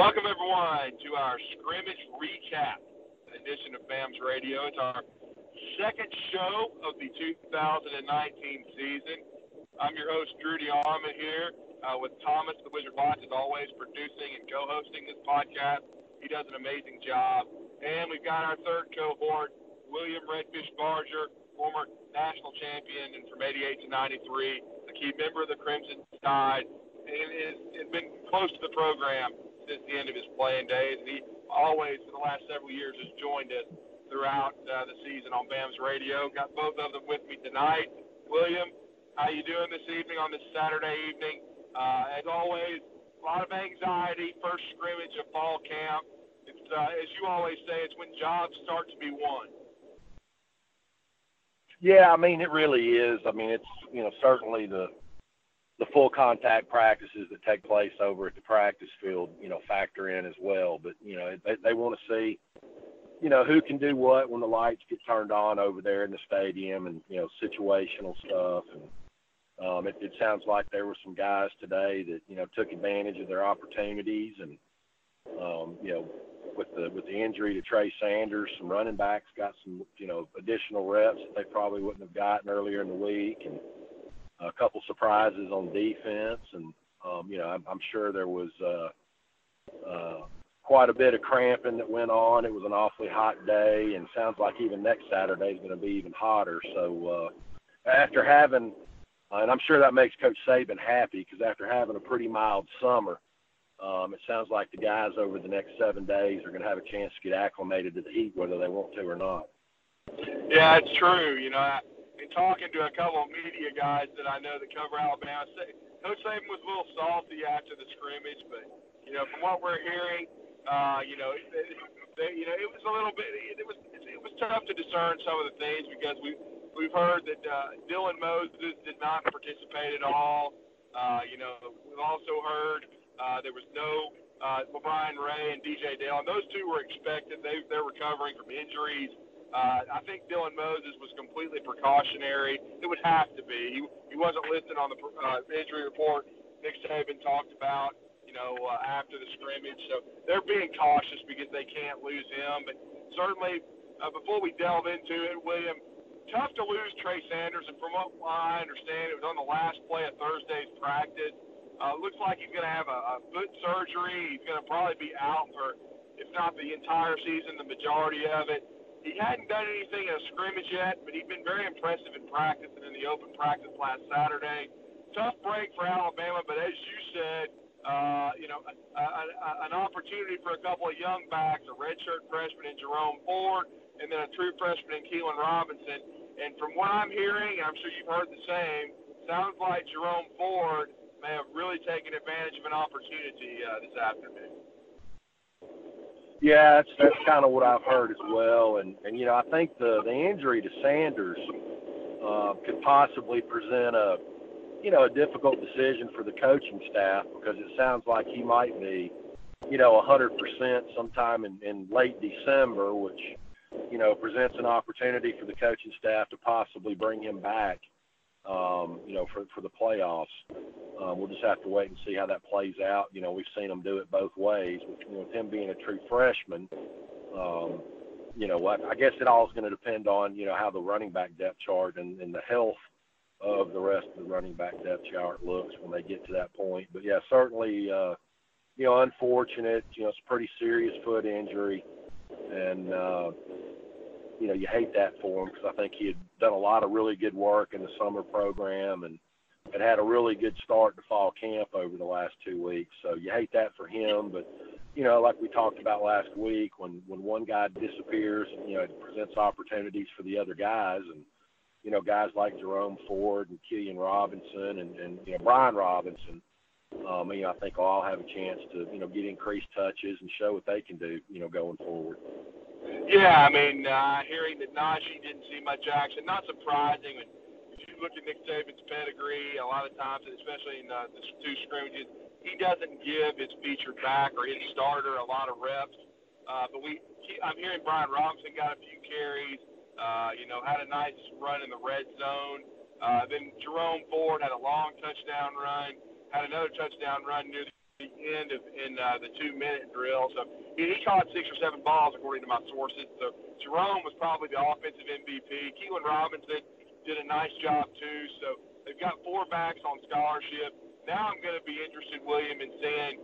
Welcome, everyone, to our scrimmage recap edition of BAMS Radio. It's our second show of the 2019 season. I'm your host, Drew DeArmond, here uh, with Thomas, the Wizard Watts, as always, producing and co hosting this podcast. He does an amazing job. And we've got our third cohort, William Redfish Barger, former national champion and from 88 to 93, a key member of the Crimson Tide, and has been close to the program since the end of his playing days. And he always, for the last several years, has joined us throughout uh, the season on BAMS Radio. Got both of them with me tonight. William, how you doing this evening on this Saturday evening? Uh, as always, a lot of anxiety. First scrimmage of fall camp uh, as you always say, it's when jobs start to be won. Yeah, I mean it really is. I mean it's you know certainly the the full contact practices that take place over at the practice field, you know, factor in as well. But you know they, they want to see, you know, who can do what when the lights get turned on over there in the stadium, and you know situational stuff. And um, it, it sounds like there were some guys today that you know took advantage of their opportunities and um, you know with the with the injury to Trey Sanders, some running backs got some you know additional reps that they probably wouldn't have gotten earlier in the week, and a couple surprises on defense, and um, you know I'm, I'm sure there was uh, uh, quite a bit of cramping that went on. It was an awfully hot day, and sounds like even next Saturday is going to be even hotter. So uh, after having, uh, and I'm sure that makes Coach Saban happy because after having a pretty mild summer um, it sounds like the guys over the next seven days are going to have a chance to get acclimated to the heat, whether they want to or not. Yeah, it's true. You know, talking to a couple of media guys that I know that cover Alabama, Coach Saban was a little salty after the scrimmage, but you know, from what we're hearing, uh, you know, it, they, you know, it was a little bit. It was it was tough to discern some of the things because we we've heard that uh, Dylan Moses did not participate at all. Uh, you know, we've also heard uh, there was no uh, Brian Ray and DJ Dale, and those two were expected. They they're recovering from injuries. Uh, I think Dylan Moses was completely precautionary. It would have to be. He, he wasn't listed on the uh, injury report. Nick Saban talked about, you know, uh, after the scrimmage. So they're being cautious because they can't lose him. But certainly, uh, before we delve into it, William, tough to lose Trey Sanders. And from what I understand, it was on the last play of Thursday's practice. Uh, looks like he's going to have a, a foot surgery. He's going to probably be out for, if not the entire season, the majority of it. He hadn't done anything in a scrimmage yet, but he'd been very impressive in practice and in the open practice last Saturday. Tough break for Alabama, but as you said, uh, you know, a, a, a, an opportunity for a couple of young backs, a redshirt freshman in Jerome Ford, and then a true freshman in Keilan Robinson. And from what I'm hearing, and I'm sure you've heard the same, sounds like Jerome Ford may have really taken advantage of an opportunity uh, this afternoon. Yeah, that's that's kind of what I've heard as well, and and you know I think the the injury to Sanders uh, could possibly present a you know a difficult decision for the coaching staff because it sounds like he might be you know a hundred percent sometime in, in late December, which you know presents an opportunity for the coaching staff to possibly bring him back um, you know, for for the playoffs. Um, we'll just have to wait and see how that plays out. You know, we've seen them do it both ways. With, you know, with him being a true freshman, um, you know, what I guess it all is going to depend on you know how the running back depth chart and, and the health of the rest of the running back depth chart looks when they get to that point. But yeah, certainly, uh, you know, unfortunate. You know, it's a pretty serious foot injury, and uh, you know you hate that for him because I think he had done a lot of really good work in the summer program and had had a really good start to fall camp over the last two weeks. So you hate that for him, but you know, like we talked about last week, when when one guy disappears, you know, it presents opportunities for the other guys, and you know, guys like Jerome Ford and Keilan Robinson and and you know Brian Robinson. Um, you know, I think all have a chance to you know get increased touches and show what they can do, you know, going forward. Yeah, I mean, uh, hearing that Najee didn't see much action, not surprising. If you look at Nick Saban's pedigree, a lot of times, especially in uh, the two scrimmages, he doesn't give his featured back or his starter a lot of reps. Uh, but we, he, I'm hearing Brian Robinson got a few carries. Uh, you know, had a nice run in the red zone. Uh, then Jerome Ford had a long touchdown run, had another touchdown run near the the end of in uh, the two minute drill. So he, he caught six or seven balls according to my sources. So Jerome was probably the offensive MVP. Keilan Robinson did a nice job too. So they've got four backs on scholarship. Now I'm going to be interested, William, in seeing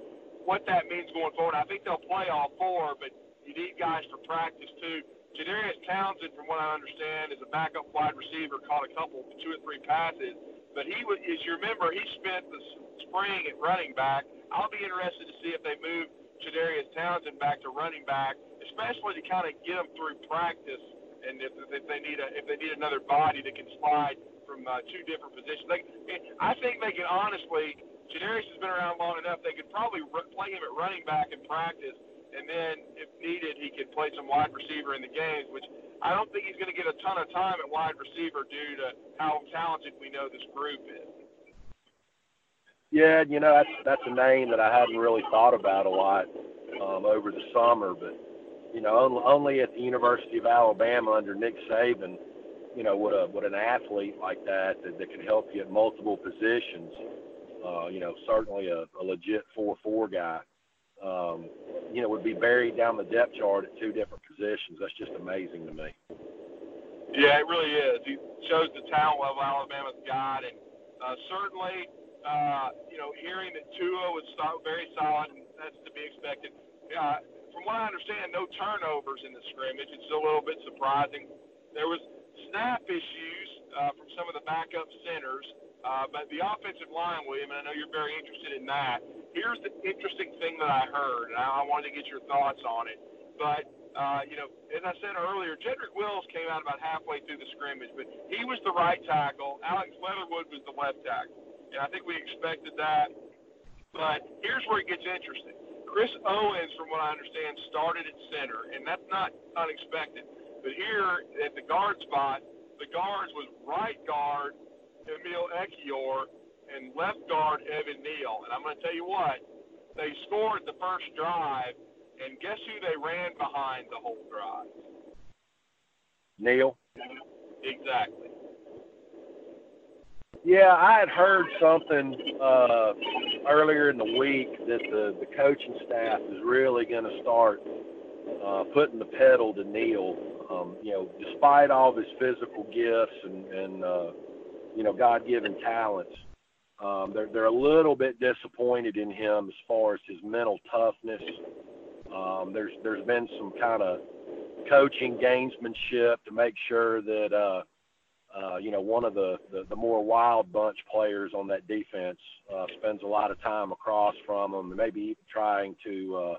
what that means going forward. I think they'll play all four, but you need guys for practice too. Jadarius Townsend, from what I understand, is a backup wide receiver, caught a couple, two or three passes. But he as you remember, he spent the spring at running back. I'll be interested to see if they move Jadarius Townsend back to running back, especially to kind of get him through practice, and if, if they need a if they need another body that can slide from uh, two different positions. They, I think they can honestly. Jadarius has been around long enough. They could probably r- play him at running back in practice and then if needed, he could play some wide receiver in the games, which I don't think he's going to get a ton of time at wide receiver due to how talented we know this group is. Yeah, you know that's that's a name that I hadn't really thought about a lot um, over the summer, but you know only, at the University of Alabama under Nick Saban, you know would a would an athlete like that that, that could help you at multiple positions, uh, you know certainly a, a legit four four guy um, you know, would be buried down the depth chart at two different positions. That's just amazing to me. Yeah, it really is. He shows the talent level Alabama's got, and uh, certainly, uh, you know, hearing that Tua was very solid, and that's to be expected. Uh, from what I understand, no turnovers in the scrimmage. It's a little bit surprising. There was snap issues uh, from some of the backup centers, uh, but the offensive line, William, and I know you're very interested in that here's the interesting thing that I heard, and I, I wanted to get your thoughts on it. But uh, you know, as I said earlier, Jedrick Wills came out about halfway through the scrimmage, but he was the right tackle. Alex Leatherwood was the left tackle, and I think we expected that. But here's where it gets interesting. Chris Owens, from what I understand, started at center, and that's not unexpected. But here at the guard spot, the guards was right guard Emil Ekiyor and left guard Evan Neal. And I'm going to tell you what, they scored the first drive, and guess who they ran behind the whole drive? Neal. Exactly. Yeah, I had heard something uh, earlier in the week that the, the coaching staff is really going to start uh, putting the pedal to Neal. Um, you know, despite all of his physical gifts and, and uh, you know God-given talents, um, they're they're a little bit disappointed in him as far as his mental toughness. Um, there's there's been some kind of coaching gamesmanship to make sure that uh, uh, you know one of the, the the more wild bunch players on that defense uh, spends a lot of time across from them, and maybe even trying to uh,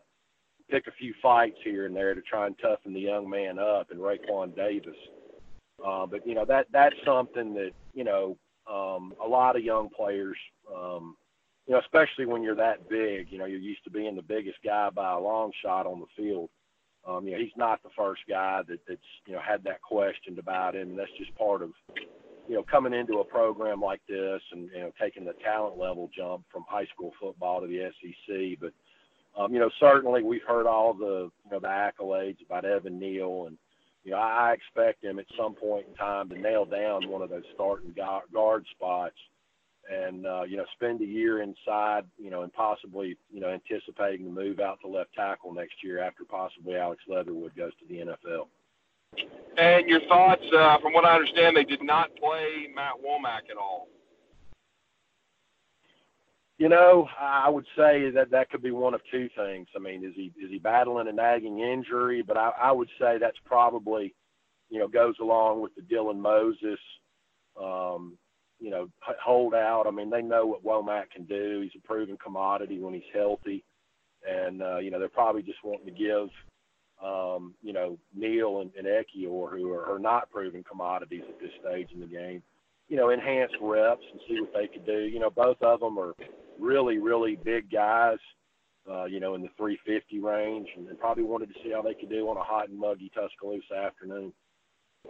pick a few fights here and there to try and toughen the young man up and Raekwon Davis. Uh, but you know that that's something that you know um, a lot of young players, um, you know, especially when you're that big, you know, you're used to being the biggest guy by a long shot on the field. Um, you know, he's not the first guy that, that's, you know, had that questioned about him. And that's just part of, you know, coming into a program like this and, you know, taking the talent level jump from high school football to the SEC. But, um, you know, certainly we've heard all the, you know, the accolades about Evan Neal and, you know, I expect him at some point in time to nail down one of those starting guard spots and, uh, you know, spend a year inside, you know, and possibly, you know, anticipating the move out to left tackle next year after possibly Alex Leatherwood goes to the NFL. And your thoughts, uh, from what I understand, they did not play Matt Womack at all. You know, I would say that that could be one of two things. I mean, is he is he battling a nagging injury? But I, I would say that's probably, you know, goes along with the Dylan Moses, um, you know, holdout. I mean, they know what Womack can do. He's a proven commodity when he's healthy, and uh, you know they're probably just wanting to give, um, you know, Neal and, and Ekiyor, who are, are not proven commodities at this stage in the game, you know, enhanced reps and see what they could do. You know, both of them are really, really big guys, uh, you know, in the 350 range, and, and probably wanted to see how they could do on a hot and muggy Tuscaloosa afternoon.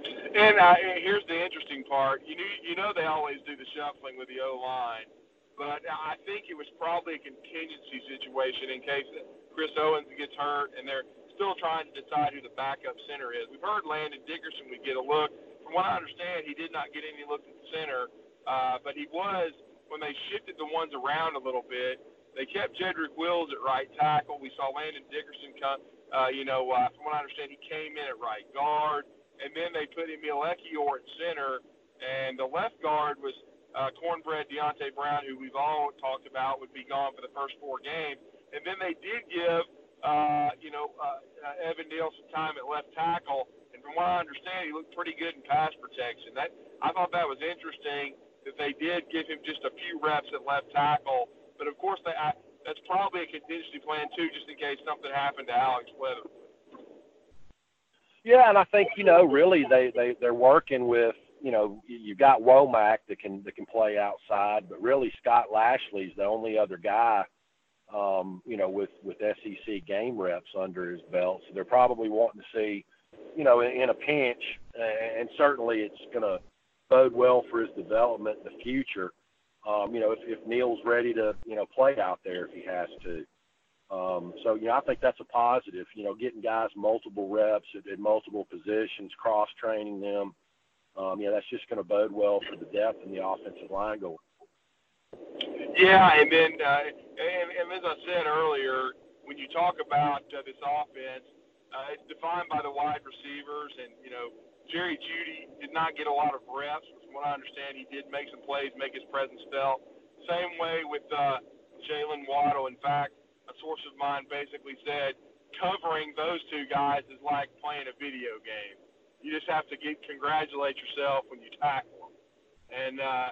And uh, here's the interesting part. You know, you know they always do the shuffling with the O line, but I think it was probably a contingency situation in case Chris Owens gets hurt, and they're still trying to decide who the backup center is. We've heard Landon Dickerson would get a look. From what I understand, he did not get any looks at the center, uh, but he was when they shifted the ones around a little bit, They kept Jedrick Wills at right tackle. We saw Landon Dickerson come. Uh, you know, uh, from what I understand, he came in at right guard, and then they put Emil Ekiyor at center, and the left guard was uh, cornbread Deonte Brown, who we've all talked about would be gone for the first four games. And then they did give, uh, you know, uh, uh, Evan Neal some time at left tackle, and from what I understand, he looked pretty good in pass protection. That I thought that was interesting that they did give him just a few reps at left tackle but of course, they, I, that's probably a contingency plan too, just in case something happened to Alex Leatherwood. Yeah, and I think you know, really, they they they're working with you know, you got Womack that can that can play outside, but really Scott Lashley's the only other guy, um, you know, with with SEC game reps under his belt. So they're probably wanting to see, you know, in, in a pinch, and certainly it's going to bode well for his development in the future um, you know, if, if Neal's ready to, you know, play out there if he has to. Um, so, you know, I think that's a positive, you know, getting guys multiple reps at, at multiple positions, cross training them. Um, yeah, that's just going to bode well for the depth in the offensive line going. Yeah, and then, uh, and, and as I said earlier, when you talk about uh, this offense, uh, it's defined by the wide receivers, and you know, Jerry Jeudy did not get a lot of reps From what I understand, he did make some plays, make his presence felt. Same way with uh, Jaylen Waddle. In fact, a source of mine basically said covering those two guys is like playing a video game. You just have to get congratulate yourself when you tackle them. And uh,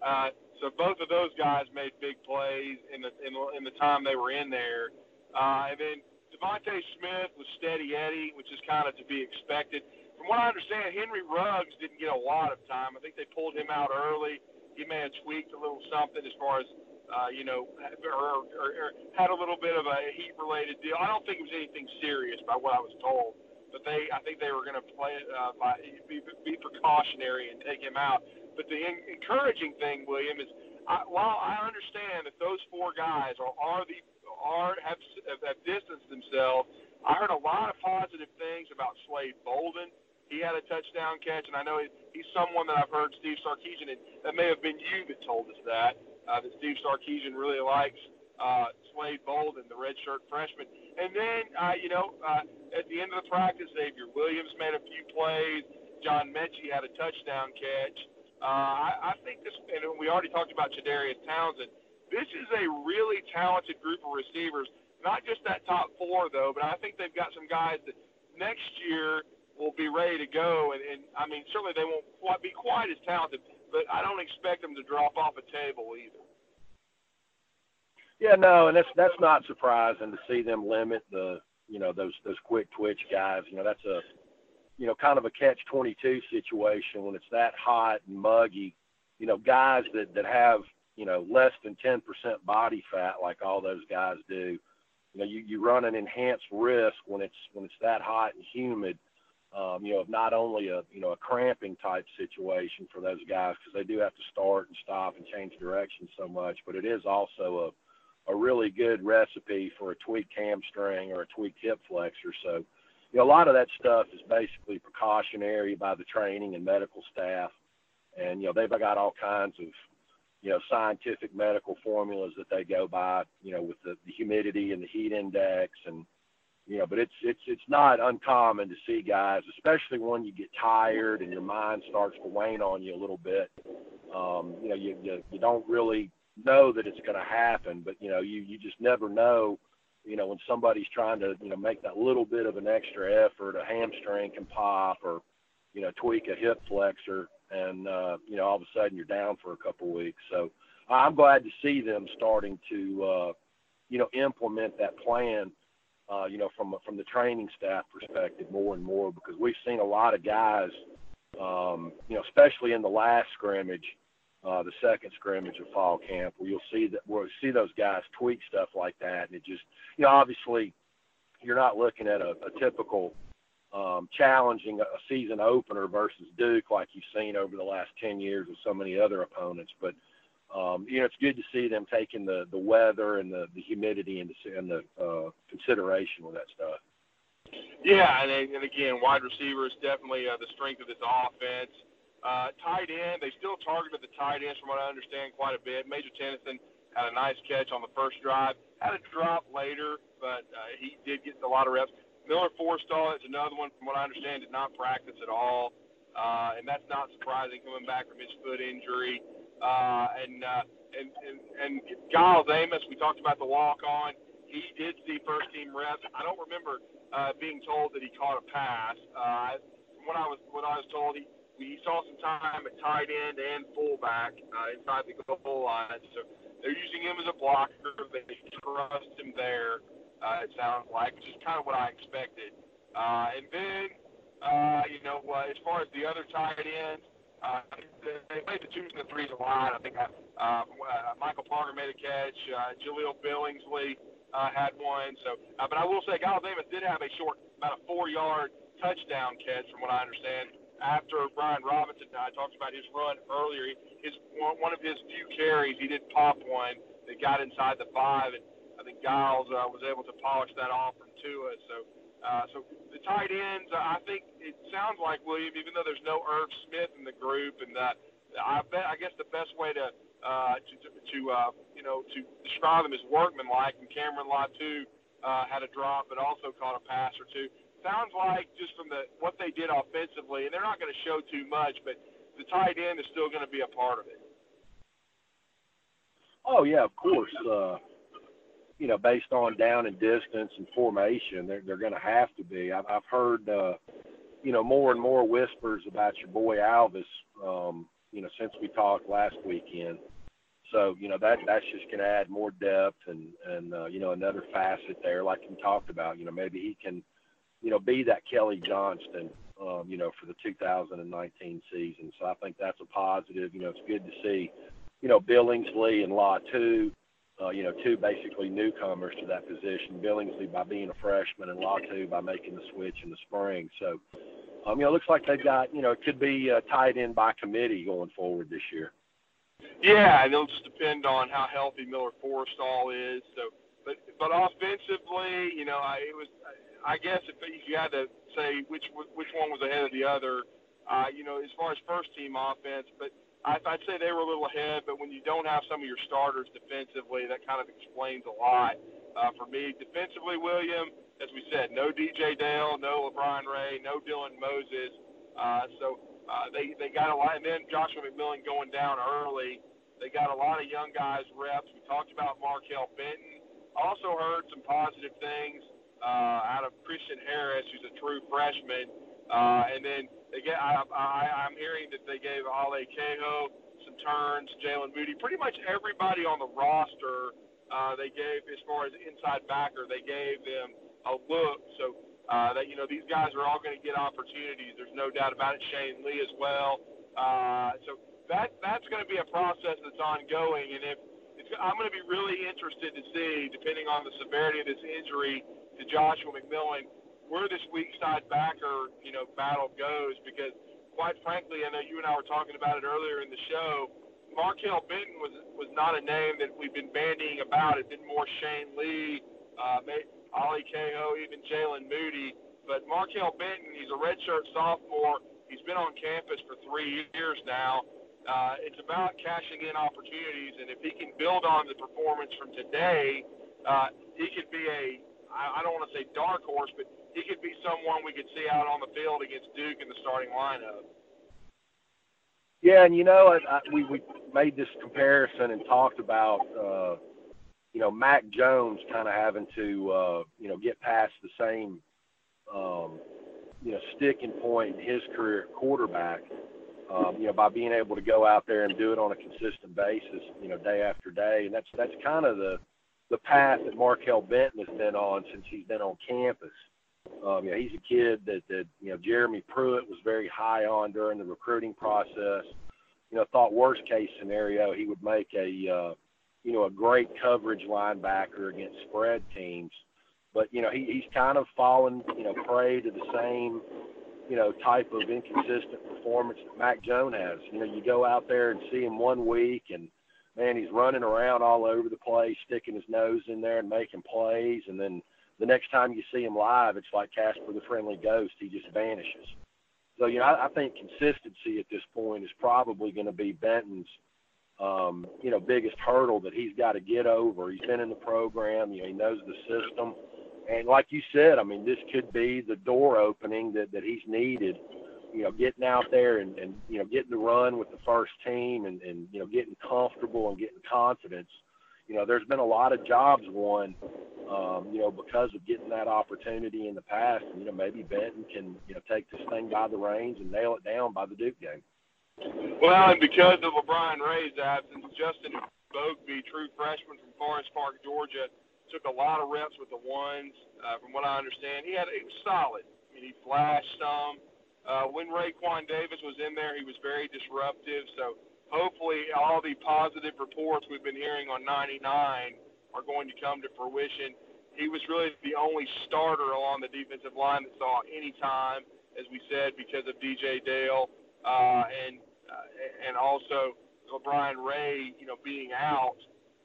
uh, so both of those guys made big plays in the in, in the time they were in there. Uh, and then DeVonta Smith was steady Eddie, which is kind of to be expected from what I understand, Henry Ruggs didn't get a lot of time. I think they pulled him out early. He may have tweaked a little something as far as, uh, you know, or, or, or had a little bit of a heat-related deal. I don't think it was anything serious by what I was told, but they, I think they were going to play it uh, by be, be precautionary and take him out. But the in, encouraging thing, William, is I, while I understand that those four guys are, are the are have, have distanced themselves, I heard a lot of positive things about Slade Bolden he had a touchdown catch, and I know he's someone that I've heard Steve Sarkisian, and that may have been you that told us that, uh, that Steve Sarkisian really likes uh, Slade Bolden, the redshirt freshman. And then, uh, you know, uh, at the end of the practice, Xavier Williams made a few plays. John Metchie had a touchdown catch. Uh, I, I think this, and we already talked about Jadarius Townsend. This is a really talented group of receivers. Not just that top four, though, but I think they've got some guys that next year will be ready to go. And, and I mean, certainly they won't quite be quite as talented, but I don't expect them to drop off a table either. Yeah, no, and that's that's not surprising to see them limit the you know those those quick twitch guys. You know that's a you know kind of a catch twenty two situation when it's that hot and muggy. You know guys that that have you know less than ten percent body fat like all those guys do. You know you you run an enhanced risk when it's when it's that hot and humid um, you know, of not only a you know a cramping type situation for those guys because they do have to start and stop and change direction so much, but it is also a a really good recipe for a tweaked hamstring or a tweaked hip flexor. So, you know, a lot of that stuff is basically precautionary by the training and medical staff, and you know they've got all kinds of you know scientific medical formulas that they go by, you know, with the, the humidity and the heat index and you know, but it's it's it's not uncommon to see guys, especially when you get tired and your mind starts to wane on you a little bit. Um, you know, you, you you don't really know that it's going to happen, but you know, you you just never know. You know, when somebody's trying to you know make that little bit of an extra effort, a hamstring can pop, or you know, tweak a hip flexor, and uh, you know, all of a sudden you're down for a couple weeks. So I'm glad to see them starting to uh, you know implement that plan uh, you know, from from the training staff perspective more and more because we've seen a lot of guys, um, you know, especially in the last scrimmage, uh, the second scrimmage of fall camp, where you'll see that we'll see those guys tweak stuff like that, and it just, you know, obviously, you're not looking at a, a typical um, challenging a season opener versus Duke like you've seen over the last 10 years with so many other opponents. But um, you know, it's good to see them taking the, the weather and the, the humidity into and the uh, consideration with that stuff. Yeah, and, and again, wide receiver is definitely uh, the strength of this offense. Uh, tight end, they still targeted the tight ends, from what I understand, quite a bit. Major Tennison had a nice catch on the first drive. Had a drop later, but uh, he did get a lot of reps. Miller Forristall is another one, from what I understand, did not practice at all, uh, and that's not surprising coming back from his foot injury. Uh, and, uh, and and and Giles Amos, we talked about the walk on. He did see first team reps. I don't remember uh, being told that he caught a pass. Uh, from what I was what I was told, he we saw some time at tight end and fullback uh, inside the goal line. So they're using him as a blocker. They trust him there. Uh, it sounds like, which is kind of what I expected. Uh, and then, uh, you know, uh, as far as the other tight ends, uh, they played the twos and the threes a lot. I think uh, uh, Michael Parker made a catch. Uh, Jaleel Billingsley uh, had one. So, uh, but I will say, Amos did have a short, about a four-yard touchdown catch, from what I understand after Brian Robinson I talked about his run earlier. His one of his few carries, he did pop one that got inside the five, and I think Giles uh, was able to polish that off from Tua. So, uh, so the tight ends, uh, I think it sounds like William, even though there's no Irv Smith in the group, and uh, I bet I guess the best way to uh, to to, to uh, you know to describe them is workmanlike, and Cameron Latu uh, had a drop, but also caught a pass or two sounds like just from the what they did offensively, and they're not going to show too much, but the tight end is still going to be a part of it. Oh yeah, of course. Uh, you know, based on down and distance and formation, they're they're going to have to be. I've, I've heard, uh, you know, more and more whispers about your boy Alvis. Um, you know, since we talked last weekend. So you know that that's just going to add more depth and and uh, you know another facet there, like you talked about. You know, maybe he can you know, be that Kelly Johnston, um, you know, for the 2019 season. So I think that's a positive. You know, it's good to see, you know, Billingsley and Latu, uh, you know, two basically newcomers to that position. Billingsley by being a freshman and Latu by making the switch in the spring. So, um, you know, it looks like they've got, you know, it could be uh, tied in by committee going forward this year. Yeah, and it'll just depend on how healthy Miller Forristall is. So, but but offensively, you know, I, it was I guess if you had to say which which one was ahead of the other, uh, you know, as far as first team offense, but I, I'd say they were a little ahead. But when you don't have some of your starters defensively, that kind of explains a lot uh, for me. Defensively, William, as we said, no DJ Dale, no LaBryan Ray, no Dylan Moses. Uh, so uh, they they got a lot, and then Joshua McMillon going down early. They got a lot of young guys reps. We talked about Markail Benton. Also heard some positive things uh, out of Christian Harris, who's a true freshman. Uh, and then they get, I, I, I'm hearing that they gave Ale Kaho some turns, Jalen Moody, pretty much everybody on the roster. Uh, they gave, as far as inside backer, they gave them a look. So uh, that you know these guys are all going to get opportunities. There's no doubt about it. Shane Lee as well. Uh, so that that's going to be a process that's ongoing, and if it's, I'm going to be really interested to see, depending on the severity of this injury, to Joshua McMillon where this weak side backer, you know, battle goes because quite frankly, I know you and I were talking about it earlier in the show. Markail Benton was was not a name that we've been bandying about. It's been more Shane Lee, uh, Ale Kaho, even Jalen Moody. But Markail Benton, he's a redshirt sophomore. He's been on campus for three years now. Uh, it's about cashing in opportunities, and if he can build on the performance from today, uh, he could be a I, I don't want to say dark horse, but he could be someone we could see out on the field against Duke in the starting lineup. Yeah, and you know, I, I, we we made this comparison and talked about, uh, you know, Mac Jones kind of having to, uh, you know, get past the same, um, you know, sticking point in his career quarterback. Um, you know, by being able to go out there and do it on a consistent basis, you know, day after day, and that's that's kind of the the path that Markail Benton has been on since he's been on campus. Um, you he's a kid that, that you know Jeremy Pruitt was very high on during the recruiting process. You know, thought worst case scenario he would make a uh, you know a great coverage linebacker against spread teams. But you know he, he's kind of fallen you know prey to the same you know type of inconsistent performance that Mac Jones has. You know, you go out there and see him one week and man, he's running around all over the place, sticking his nose in there and making plays. And then the next time you see him live, it's like Casper the Friendly Ghost. He just vanishes. So, you know, I, I think consistency at this point is probably going to be Benton's, um, you know, biggest hurdle that he's got to get over. He's been in the program, you know, he knows the system. And like you said, I mean, this could be the door opening that, that he's needed, you know, getting out there and, and, you know, getting to run with the first team and, and, you know, getting comfortable and getting confidence. You know, there's been a lot of jobs won, um, you know, because of getting that opportunity in the past. You know, maybe Benton can, you know, take this thing by the reins and nail it down by the Duke game. Well, and because of LaBryan Ray's absence, Justin Eboigbe, true freshman from Forest Park, Georgia, took a lot of reps with the ones. Uh, from what I understand, he had it was solid. I mean, he flashed some. Uh, when Raekwon Davis was in there, he was very disruptive. So hopefully, all the positive reports we've been hearing on 99 are going to come to fruition. He was really the only starter along the defensive line that saw any time, as we said, because of DJ Dale uh, and uh, and also LaBryan Ray, you know, being out.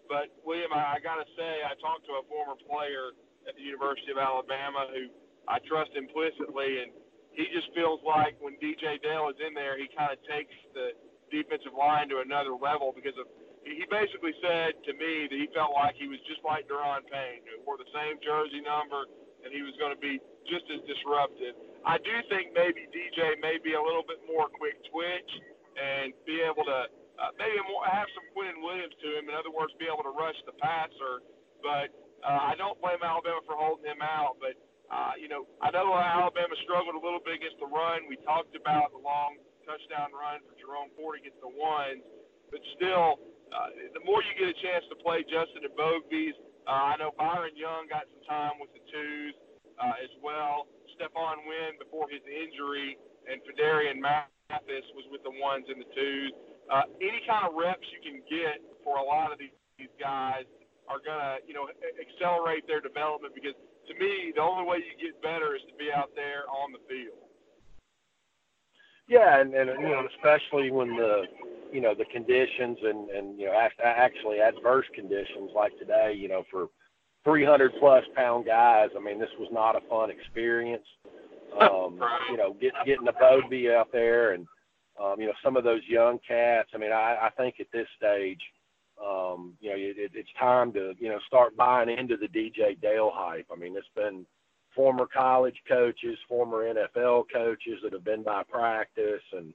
But William, I, I got to say, I talked to a former player at the University of Alabama who I trust implicitly, and he just feels like when DJ Dale is in there, he kind of takes the defensive line to another level because of he basically said to me that he felt like he was just like Daron Payne, who wore the same jersey number, and he was going to be just as disruptive. I do think maybe DJ may be a little bit more quick twitch and be able to uh, maybe more, have some Quinn Williams to him. In other words, be able to rush the passer. But uh, I don't blame Alabama for holding him out. But uh, you know, I know Alabama struggled a little bit against the run. We talked about the long touchdown run for Jerome Ford against the ones, but still, uh, the more you get a chance to play Justin Eboigbe's, uh, I know Byron Young got some time with the twos uh, as well. Stephon Wynn before his injury, and Phidarian Mathis was with the ones and the twos. Uh, any kind of reps you can get for a lot of these, these guys are going to, you know, accelerate their development because to me, the only way you get better is to be out there on the field. Yeah, and, and you know, especially when the you know the conditions and and you know actually adverse conditions like today, you know, for 300 plus pound guys. I mean, this was not a fun experience. Um, you know, get, getting the Bodie out there and, um, you know, some of those young cats. I mean, I, I think at this stage, um, you know, it, it's time to, you know, start buying into the DJ Dale hype. I mean, it's been former college coaches, former NFL coaches that have been by practice and,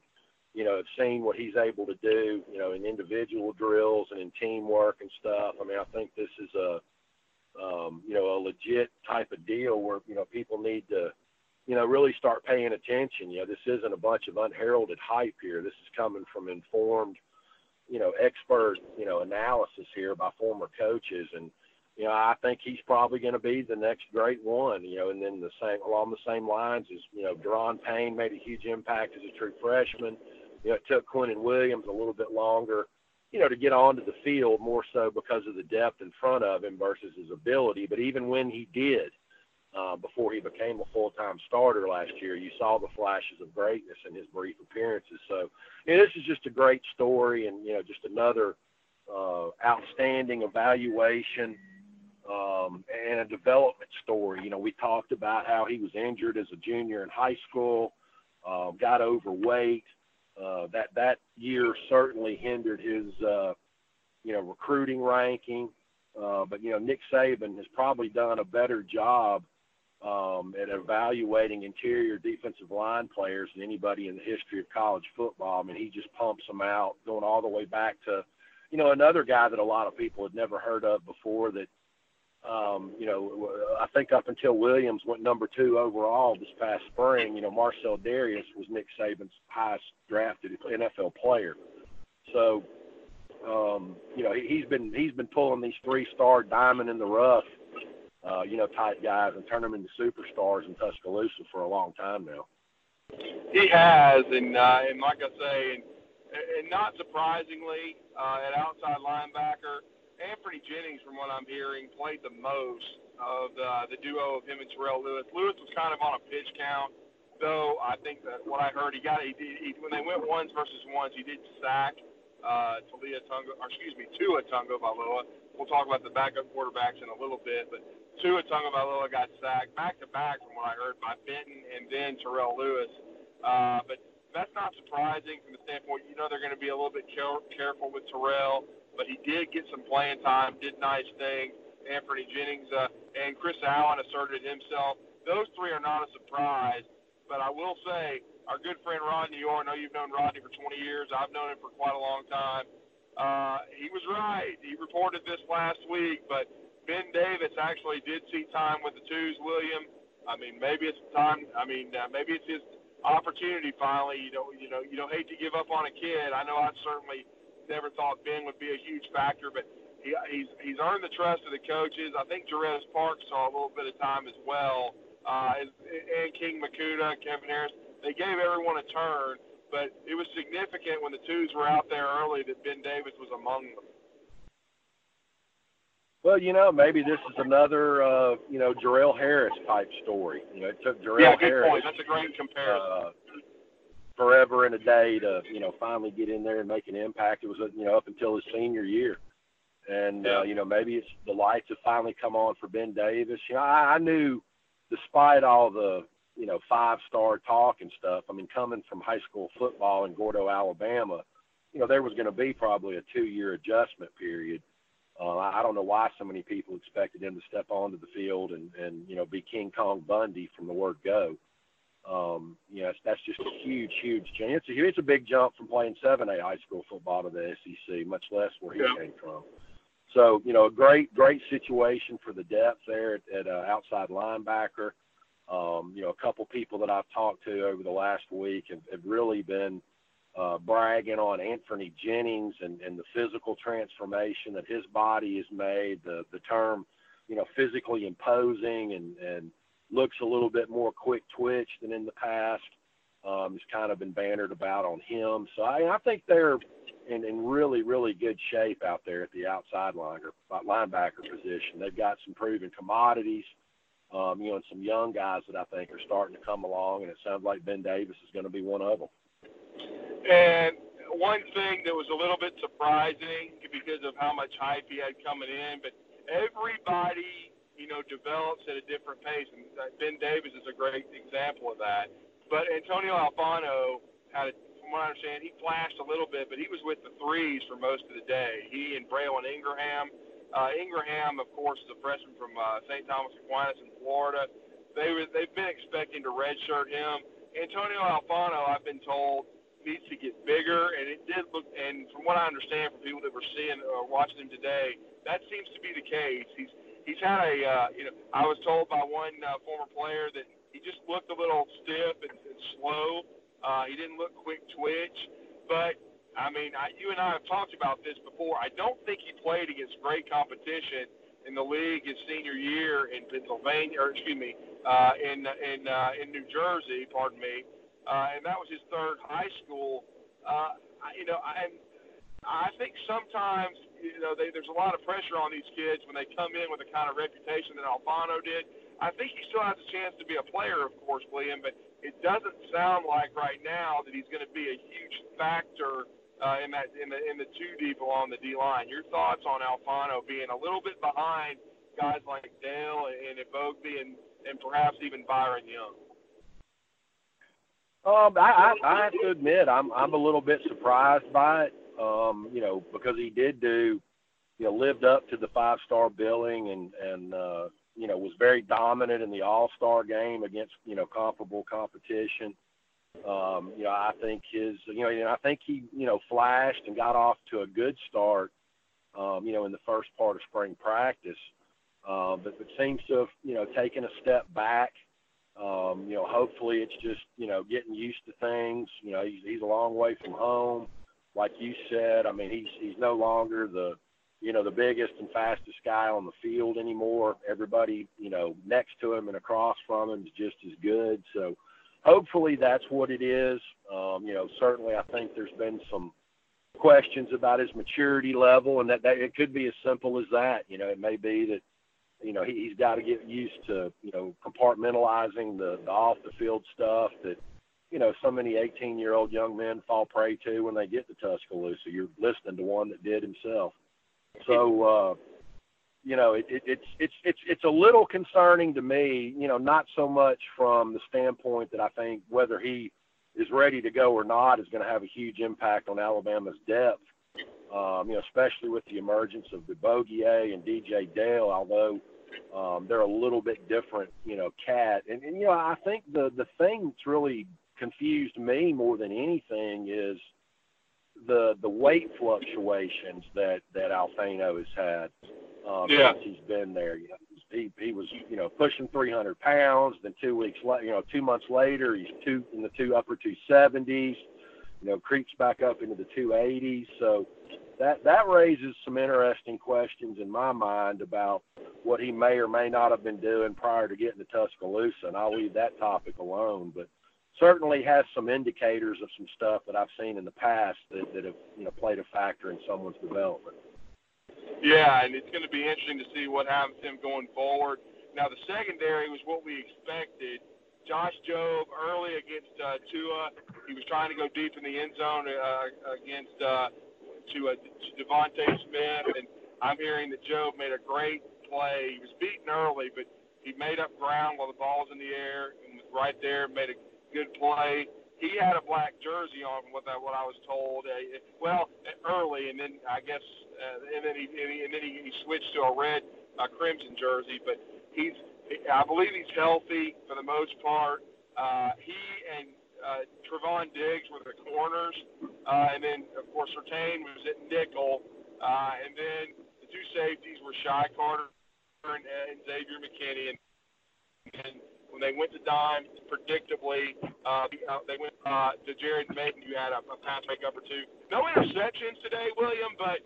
you know, have seen what he's able to do, you know, in individual drills and in teamwork and stuff. I mean, I think this is a, um, you know, a legit type of deal where, you know, people need to, you know, really start paying attention. You know, this isn't a bunch of unheralded hype here. This is coming from informed, you know, expert, you know, analysis here by former coaches. And, you know, I think he's probably going to be the next great one, you know, and then the same, along the same lines as, you know, Daron Payne made a huge impact as a true freshman. You know, it took Quinnen Williams a little bit longer you know, to get onto the field more so because of the depth in front of him versus his ability. But even when he did, uh, before he became a full-time starter last year, you saw the flashes of greatness in his brief appearances. So, you know, this is just a great story, and you know, just another uh, outstanding evaluation um, and a development story. You know, we talked about how he was injured as a junior in high school, uh, got overweight, uh, that that year certainly hindered his uh, you know recruiting ranking. Uh, but you know Nick Saban has probably done a better job um, at evaluating interior defensive line players than anybody in the history of college football. I mean, he just pumps them out, going all the way back to, you know, another guy that a lot of people had never heard of before that um, you know, I think up until Williams went number two overall this past spring, you know, Marcell Dareus was Nick Saban's highest drafted NFL player. So, um, you know, he's been he's been pulling these three-star diamond in the rough, uh, you know, type guys and turn them into superstars in Tuscaloosa for a long time now. He has, and uh, and like I say, and, and not surprisingly, uh, at outside linebacker Anfernee Jennings, from what I'm hearing, played the most of the, the duo of him and Terrell Lewis. Lewis was kind of on a pitch count, though. I think that what I heard, he got he, he when they went ones versus ones, he did sack uh, Taulia Tungo, or excuse me, Tua Tagovailoa. We'll talk about the backup quarterbacks in a little bit, but Tua Tagovailoa got sacked back to back, from what I heard, by Benton and then Terrell Lewis. Uh, but that's not surprising from the standpoint you know they're going to be a little bit care- careful with Terrell, but he did get some playing time, did nice things. Anfernee Jennings uh, and Chris Allen asserted himself. Those three are not a surprise, but I will say our good friend Rodney Orr. I know you've known Rodney for 20 years. I've known him for quite a long time. Uh, he was right. He reported this last week, but Ben Davis actually did see time with the twos. William, I mean, maybe it's time. I mean, uh, maybe it's his opportunity finally. You know, you know, you don't hate to give up on a kid. I know I certainly never thought Ben would be a huge factor, but he, he's he's earned the trust of the coaches. I think Jerez Park saw a little bit of time as well, uh, and, and King Mwikuta, Kevin Harris. They gave everyone a turn, but it was significant when the twos were out there early that Ben Davis was among them. Well, you know, maybe this is another, uh, you know, Jarrell Harris type story. You know, it took Jarrell yeah, good Harris. Point. That's a great comparison. Uh, forever and a day to, you know, finally get in there and make an impact. It was, you know, up until his senior year. And, yeah. uh, you know, maybe it's the lights have finally come on for Ben Davis. You know, I, I knew despite all the, you know, five star talk and stuff, I mean, coming from high school football in Gordo, Alabama, you know, there was going to be probably a two year adjustment period uh, I don't know why so many people expected him to step onto the field and, and you know be King Kong Bundy from the word go. Um, you know, that's just a huge, huge change. It's a, it's a big jump from playing 7A high school football to the SEC, much less where he yeah. came from. So, you know, a great, great situation for the depth there at, at uh, outside linebacker. Um, you know, a couple people that I've talked to over the last week have, have really been – uh, bragging on Anfernee Jennings and, and the physical transformation that his body has made. The the term, you know, physically imposing and and looks a little bit more quick twitch than in the past. Um, has kind of been bannered about on him. So I, I think they're in, in really, really good shape out there at the outside liner, linebacker position. They've got some proven commodities, um, you know, and some young guys that I think are starting to come along, and it sounds like Ben Davis is going to be one of them. And one thing that was a little bit surprising because of how much hype he had coming in, but everybody, you know, develops at a different pace. And Ben Davis is a great example of that. But Antonio Alfano had, a, from what I understand, he flashed a little bit, but he was with the threes for most of the day. He and Braylon Ingraham. Uh, Ingraham, of course, is a freshman from uh, St. Thomas Aquinas in Florida. They were, they've been expecting to redshirt him. Antonio Alfano, I've been told, needs to get bigger, and it did look. And from what I understand from people that were seeing or watching him today, that seems to be the case. He's he's had a uh, you know I was told by one uh, former player that he just looked a little stiff and, and slow. Uh, he didn't look quick twitch, but I mean I, you and I have talked about this before. I don't think he played against great competition in the league his senior year in Pennsylvania, or excuse me, uh, in in uh, in New Jersey. Pardon me uh, and that was his third high school. Uh, you know, and I think sometimes you know they, there's a lot of pressure on these kids when they come in with the kind of reputation that Alfano did. I think he still has a chance to be a player, of course, William, but it doesn't sound like right now that he's going to be a huge factor uh, in that in the in the two deep along the D line. Your thoughts on Alfano being a little bit behind guys like Dale and Eboigbe and and perhaps even Byron Young? Um, I, I, I have to admit, I'm I'm a little bit surprised by it. Um, you know, because he did do, you know, lived up to the five star billing and and uh, you know was very dominant in the All Star game against you know comparable competition. Um, you know, I think his, you know, and I think he, you know, flashed and got off to a good start, um, you know, in the first part of spring practice. Um, but, but seems to have, you know, taken a step back um, you know, hopefully it's just, you know, getting used to things. You know, he's, he's a long way from home. Like you said, I mean, he's, he's no longer the, you know, the biggest and fastest guy on the field anymore. Everybody, you know, next to him and across from him is just as good. So hopefully that's what it is. Um, you know, certainly I think there's been some questions about his maturity level and that, that it could be as simple as that. You know, it may be that, you know, he, he's got to get used to, you know, compartmentalizing the, the off the field stuff that, you know, so many 18 year old young men fall prey to when they get to Tuscaloosa. You're listening to one that did himself. So, uh, you know, it, it, it's it's it's it's a little concerning to me. You know, not so much from the standpoint that I think whether he is ready to go or not is going to have a huge impact on Alabama's depth. Um, you know, especially with the emergence of Eboigbe and DJ Dale, although um, they're a little bit different, you know, cat. And, and you know, I think the the thing that's really confused me more than anything is the the weight fluctuations that that Alfano has had um, yeah. since he's been there. You know, he he was you know pushing 300 pounds. Then two weeks later, you know, two months later, he's two in the two upper 270s. You know, creeps back up into the 280s. So that that raises some interesting questions in my mind about what he may or may not have been doing prior to getting to Tuscaloosa. And I'll leave that topic alone. But certainly has some indicators of some stuff that I've seen in the past that, that have you know played a factor in someone's development. Yeah, and it's going to be interesting to see what happens to him going forward. Now the secondary was what we expected. Josh Jobe early against uh, Tua, he was trying to go deep in the end zone uh, against uh, to, uh, to DeVonta Smith, and I'm hearing that Jobe made a great play. He was beaten early, but he made up ground while the ball was in the air and was right there, made a good play. He had a black jersey on, what I, what I was told. Uh, well, early, and then I guess, uh, and then he and then he, he switched to a red uh, crimson jersey. But he's, I believe he's healthy for the most part. Uh, he and uh, Trevon Diggs were the corners, uh, and then of course Surtain was at nickel, uh, and then the two safeties were Shy Carter and, and Xavier McKinney, and, and when they went to dime, predictably, uh, they went uh, to Jared Mayden, who had a, a pass breakup or two. No interceptions today, William, but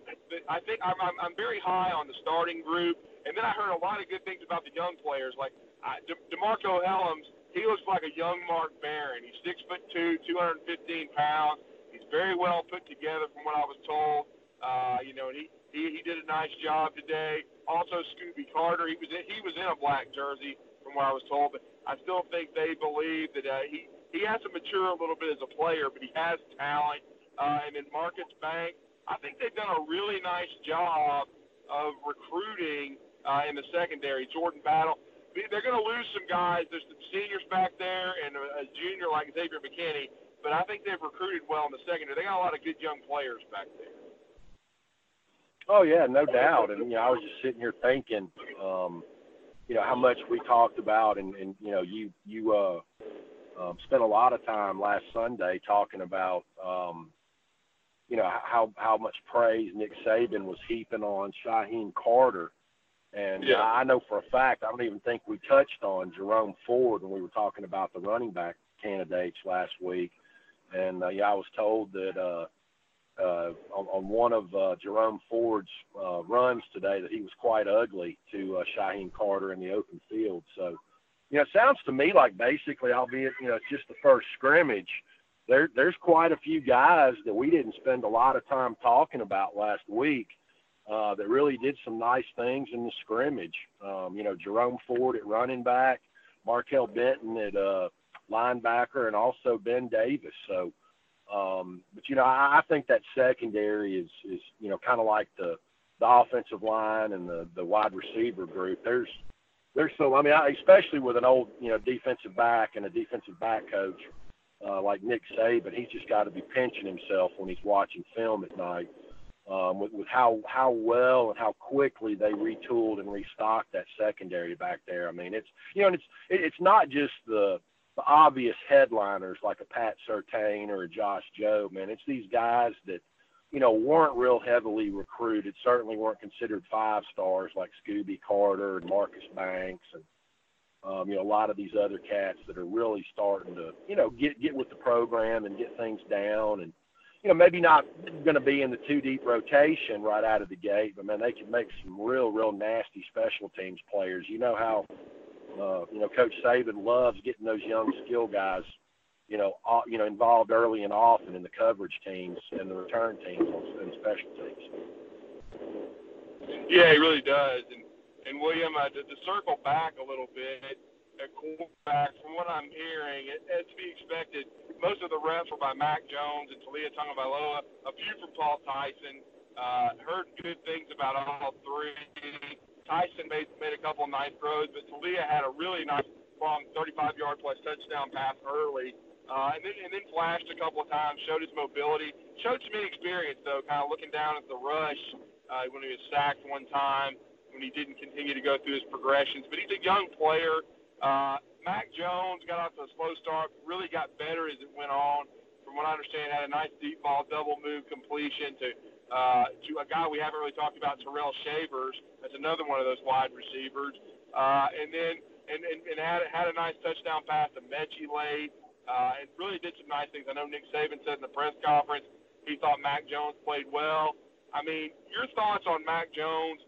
I think I'm, I'm, I'm very high on the starting group. And then I heard a lot of good things about the young players, like uh, De- Demarcco Hellams. He looks like a young Mark Barron. He's six foot two, 215 pounds. He's very well put together, from what I was told. Uh, you know, and he, he he did a nice job today. Also, Scooby Carter. He was in, he was in a black jersey, from what I was told. But I still think they believe that uh, he he has to mature a little bit as a player, but he has talent. Uh, and then Marcus Banks, I think they've done a really nice job of recruiting uh, in the secondary. Jordan Battle, they're going to lose some guys. There's some seniors back there and a, a junior like Xavier McKinney, but I think they've recruited well in the secondary. They got a lot of good young players back there. Oh yeah, no doubt. And you know, I was just sitting here thinking. Um, you know how much we talked about, and, and you know you you uh, um, spent a lot of time last Sunday talking about um, you know how how much praise Nick Saban was heaping on Shyheim Carter, and yeah. I know for a fact I don't even think we touched on Jerome Ford when we were talking about the running back candidates last week, and uh, yeah I was told that. Uh, uh, on, on one of uh, Jerome Ford's uh, runs today that he was quite ugly to uh, Shyheim Carter in the open field. So, you know, it sounds to me like basically, albeit you know it's just the first scrimmage, there there's quite a few guys that we didn't spend a lot of time talking about last week uh, that really did some nice things in the scrimmage. Um, you know, Jerome Ford at running back, Markail Benton at uh, linebacker, and also Ben Davis. So um, but you know, I, I think that secondary is is you know kind of like the the offensive line and the the wide receiver group. There's there's so I mean, I, especially with an old you know defensive back and a defensive back coach uh, like Nick Saban, he's just got to be pinching himself when he's watching film at night. Um, with, with how how well and how quickly they retooled and restocked that secondary back there. I mean, it's you know, and it's it, it's not just the the obvious headliners like a Pat Surtain or a Josh Jobe, man. It's these guys that, you know, weren't real heavily recruited, certainly weren't considered five stars like Scooby Carter and Marcus Banks and um, you know, a lot of these other cats that are really starting to, you know, get get with the program and get things down and you know, maybe not going to be in the two deep rotation right out of the gate, but man, they can make some real, real nasty special teams players. You know how uh, you know, Coach Saban loves getting those young skill guys, you know, all, you know, involved early and often in the coverage teams and the return teams and special teams. Yeah, he really does. And and William, uh, to, to circle back a little bit, at quarterback, from what I'm hearing, it, as to be expected, most of the reps were by Mac Jones and Taulia Tagovailoa, a few from Paul Tyson. Uh, heard good things about all three. Tyson made made a couple of nice throws, but Taulia had a really nice long 35 yard plus touchdown pass early uh, and then and then flashed a couple of times, showed his mobility, showed some inexperience though, kind of looking down at the rush uh, when he was sacked one time when he didn't continue to go through his progressions. But he's a young player. Uh, Mac Jones got off to a slow start, really got better as it went on. From what I understand, had a nice deep ball double move completion to uh, to a guy we haven't really talked about, Tyrell Shavers. That's another one of those wide receivers. Uh, and then and, and, and had had a nice touchdown pass to Metchie late uh, and really did some nice things. I know Nick Saban said in the press conference he thought Mac Jones played well. I mean, your thoughts on Mac Jones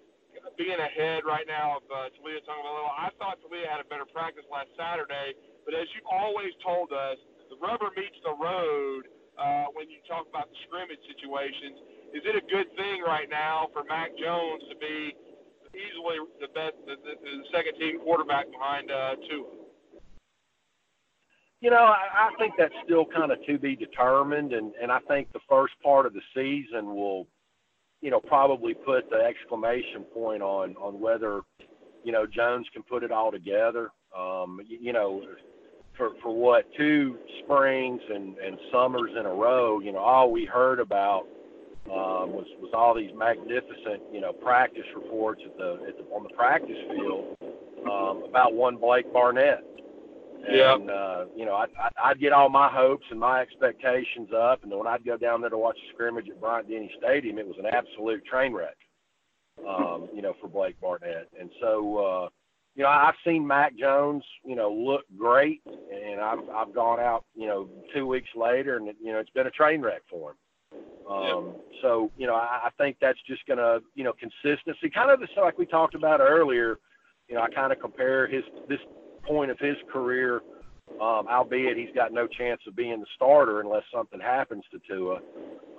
being ahead right now of uh, Taulia Tagovailoa? I thought Taulia had a better practice last Saturday, but as you've always told us, the rubber meets the road uh, when you talk about the scrimmage situations. Is it a good thing right now for Mac Jones to be easily the best, the, the, the second team quarterback behind uh, Tua? You know, I, I think that's still kind of to be determined, and and I think the first part of the season will, you know, probably put the exclamation point on on whether, you know, Jones can put it all together. Um, you, you know, for for what two springs and and summers in a row, you know, all we heard about um, was was all these magnificent, you know, practice reports at the, at the on the practice field um, about one Blake Barnett yeah. And, uh, you know, I'd, I'd get all my hopes and my expectations up, and then when I'd go down there to watch a scrimmage at Bryant Denny Stadium, it was an absolute train wreck, um, you know, for Blake Barnett. And so, uh, you know, I've seen Mac Jones, you know, look great, and I've I've gone out, you know, two weeks later, and you know, it's been a train wreck for him. Um, so, you know, I, I think that's just going to, you know, consistency, kind of the, like we talked about earlier. You know, I kind of compare his this point of his career, um, albeit he's got no chance of being the starter unless something happens to Tua.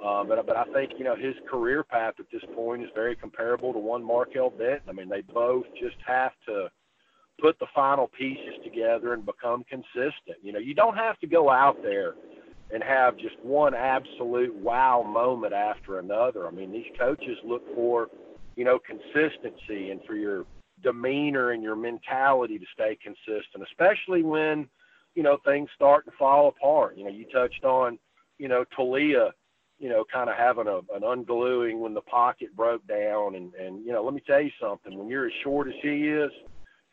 Um, but but I think you know his career path at this point is very comparable to one Markail Benton. I mean, they both just have to put the final pieces together and become consistent. You know, you don't have to go out there and have just one absolute wow moment after another. I mean, these coaches look for, you know, consistency and for your demeanor and your mentality to stay consistent, especially when, you know, things start to fall apart. You know, you touched on, you know, Taulia, you know, kind of having a, an ungluing when the pocket broke down. And, and, you know, let me tell you something, when you're as short as he is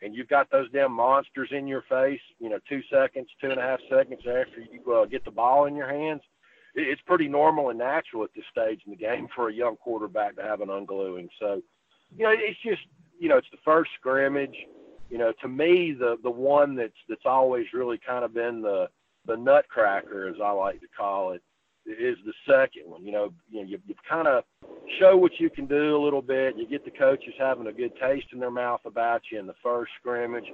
and you've got those damn monsters in your face, you know, two seconds, two and a half seconds after you uh, get the ball in your hands, it's pretty normal and natural at this stage in the game for a young quarterback to have an ungluing. So, you know, it's just you know, it's the first scrimmage. You know, to me, the the one that's that's always really kind of been the the nutcracker, as I like to call it, is the second one. You know, you know, you, you kind of show what you can do a little bit. You get the coaches having a good taste in their mouth about you in the first scrimmage,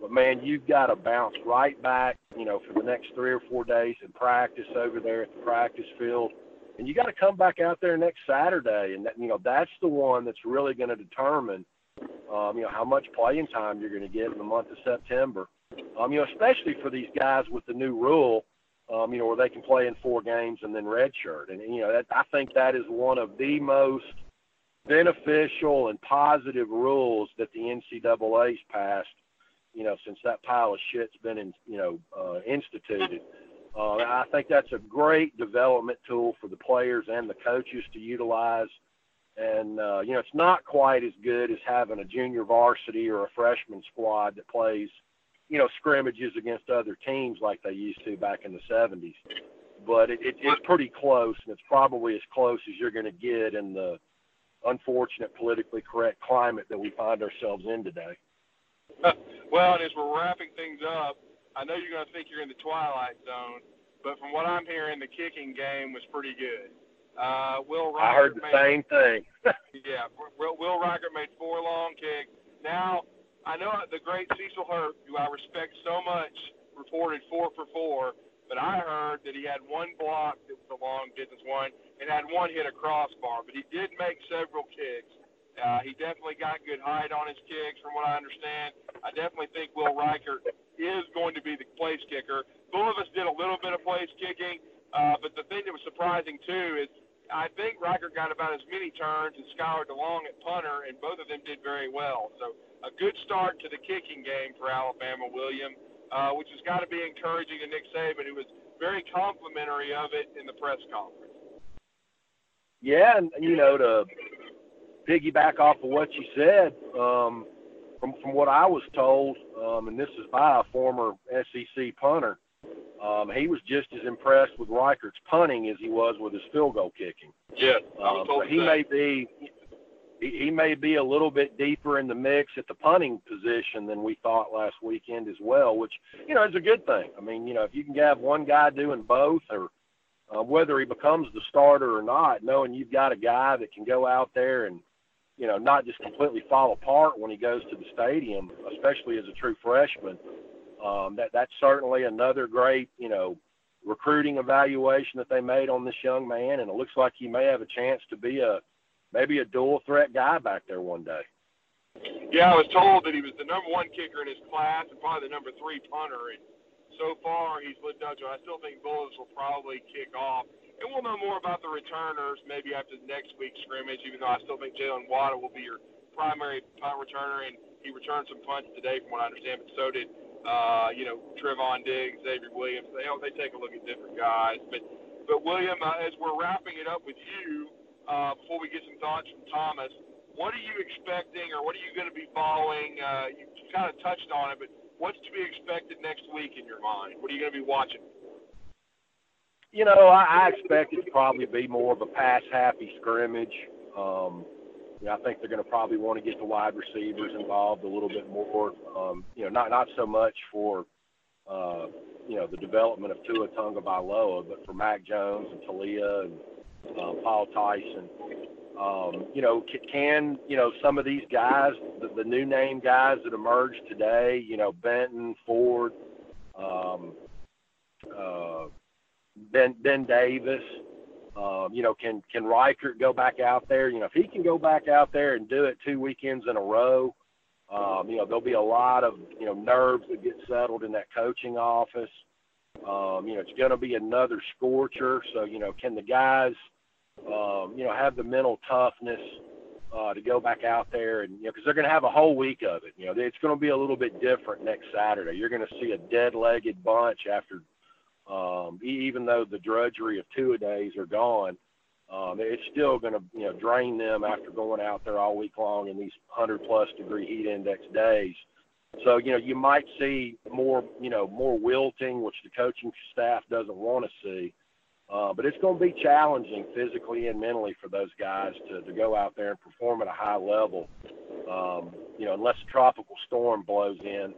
but man, you've got to bounce right back. You know, for the next three or four days in practice over there at the practice field, and you got to come back out there next Saturday, and that, you know that's the one that's really going to determine um, you know, how much playing time you're going to get in the month of September. Um, you know, especially for these guys with the new rule, um, you know, where they can play in four games and then redshirt. And, you know, that, I think that is one of the most beneficial and positive rules that the NCAA's passed, you know, since that pile of shit's been, in, you know, uh, instituted. Uh, I think that's a great development tool for the players and the coaches to utilize and uh, you know it's not quite as good as having a junior varsity or a freshman squad that plays you know scrimmages against other teams like they used to back in the 70s but it, it, it's pretty close and it's probably as close as you're going to get in the unfortunate politically correct climate that we find ourselves in today well and as we're wrapping things up i know you're going to think you're in the twilight zone but from what i'm hearing the kicking game was pretty good uh, Will Reichard I heard the made, same thing. yeah, Will, Will Reichard made four long kicks. Now, I know the great Cecil Hurt, who I respect so much, reported four for four, but I heard that he had one block that was a long distance one and had one hit a crossbar, but he did make several kicks. Uh, he definitely got good height on his kicks, from what I understand. I definitely think Will Reichard is going to be the place kicker. Both of us did a little bit of place kicking, uh, but the thing that was surprising too is I think Reichard got about as many turns as Skyler DeLong at punter, and both of them did very well. So a good start to the kicking game for Alabama, William, uh, which has got to be encouraging to Nick Saban, who was very complimentary of it in the press conference. Yeah, and you know to piggyback off of what you said, um, from from what I was told, um, and this is by a former SEC punter, um, he was just as impressed with Reichard's punting as he was with his field goal kicking. Yeah, I was um, so he may be he, he may be a little bit deeper in the mix at the punting position than we thought last weekend as well, which you know is a good thing. I mean, you know, if you can have one guy doing both, or uh, whether he becomes the starter or not, knowing you've got a guy that can go out there and you know not just completely fall apart when he goes to the stadium, especially as a true freshman. Um, that that's certainly another great you know recruiting evaluation that they made on this young man, and it looks like he may have a chance to be a maybe a dual threat guy back there one day. Yeah, I was told that he was the number one kicker in his class and probably the number three punter. And so far, he's lived up to. it. I still think Bullis will probably kick off, and we'll know more about the returners maybe after next week's scrimmage. Even though I still think Jaylen Waddle will be your primary punt returner, and he returned some punts today, from what I understand. But so did, uh, you know, Trevon Diggs, Xavier Williams. They they take a look at different guys, but but William, uh, as we're wrapping it up with you uh, before we get some thoughts from Thomas. What are you expecting, or what are you going to be following? Uh, you kind of touched on it, but what's to be expected next week in your mind? What are you going to be watching? You know, I, I expect it to probably be more of a pass-happy scrimmage. Um, yeah, I think they're going to probably want to get the wide receivers involved a little bit more. Um, you know, not not so much for uh, you know the development of Tua Tagovailoa, but for Mac Jones and Taulia and uh, Paul Tyson. Um, you know, can you know some of these guys, the, the new name guys that emerged today, you know, Benton, Ford, um, uh, Ben Ben Davis. Um, you know, can can Reichard go back out there? You know, if he can go back out there and do it two weekends in a row, um, you know, there'll be a lot of you know nerves that get settled in that coaching office. Um, you know, it's going to be another scorcher. So, you know, can the guys um, you know, have the mental toughness uh, to go back out there and you know because they're going to have a whole week of it. You know, it's going to be a little bit different next Saturday. You're going to see a dead-legged bunch after, um, even though the drudgery of two a days are gone. Um, it's still going to you know drain them after going out there all week long in these 100 plus degree heat index days. So you know you might see more you know more wilting, which the coaching staff doesn't want to see. Uh, but it's going to be challenging physically and mentally for those guys to, to go out there and perform at a high level. Um, you know, unless a tropical storm blows in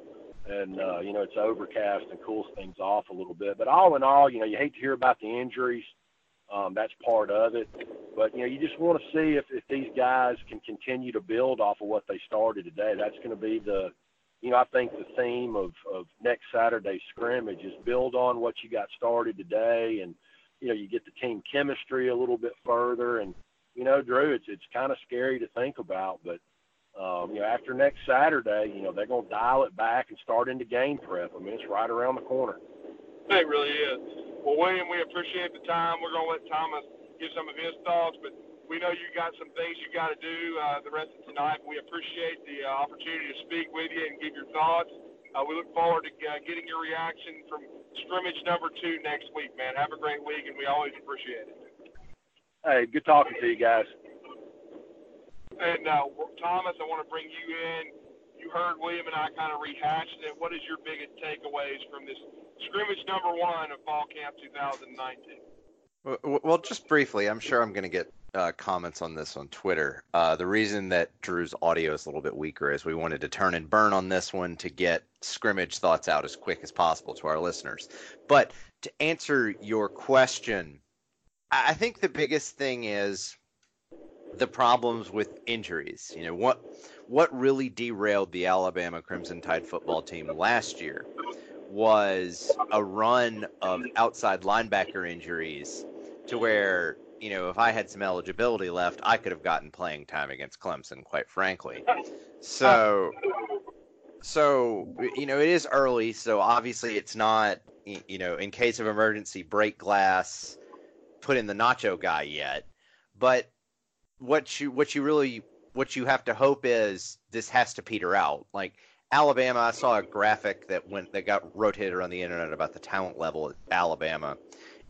and, uh, you know, it's overcast and cools things off a little bit. But all in all, you know, you hate to hear about the injuries. Um, that's part of it. But, you know, you just want to see if, if these guys can continue to build off of what they started today. That's going to be the, you know, I think the theme of, of next Saturday's scrimmage is build on what you got started today and – you know, you get the team chemistry a little bit further. And, you know, Drew, it's, it's kind of scary to think about, but, um, you know, after next Saturday, you know, they're going to dial it back and start into game prep. I mean, it's right around the corner. It really is. Well, William, we appreciate the time. We're going to let Thomas give some of his thoughts, but we know you got some things you got to do uh, the rest of tonight. We appreciate the uh, opportunity to speak with you and give your thoughts. Uh, we look forward to uh, getting your reaction from scrimmage number two next week, man. Have a great week, and we always appreciate it. Hey, good talking to you guys. And uh, Thomas, I want to bring you in. You heard William and I kind of rehashed it. What is your biggest takeaways from this scrimmage number one of Fall Camp 2019? Well, just briefly, I'm sure I'm going to get uh, comments on this on Twitter. Uh, the reason that Drew's audio is a little bit weaker is we wanted to turn and burn on this one to get scrimmage thoughts out as quick as possible to our listeners. But to answer your question, I think the biggest thing is the problems with injuries. You know what what really derailed the Alabama Crimson Tide football team last year was a run of outside linebacker injuries to where you know if I had some eligibility left, I could have gotten playing time against Clemson, quite frankly. So, so you know it is early, so obviously it's not you know in case of emergency break glass, put in the nacho guy yet, but what you what you really what you have to hope is this has to peter out. Like Alabama, I saw a graphic that went that got rotated around the internet about the talent level at Alabama,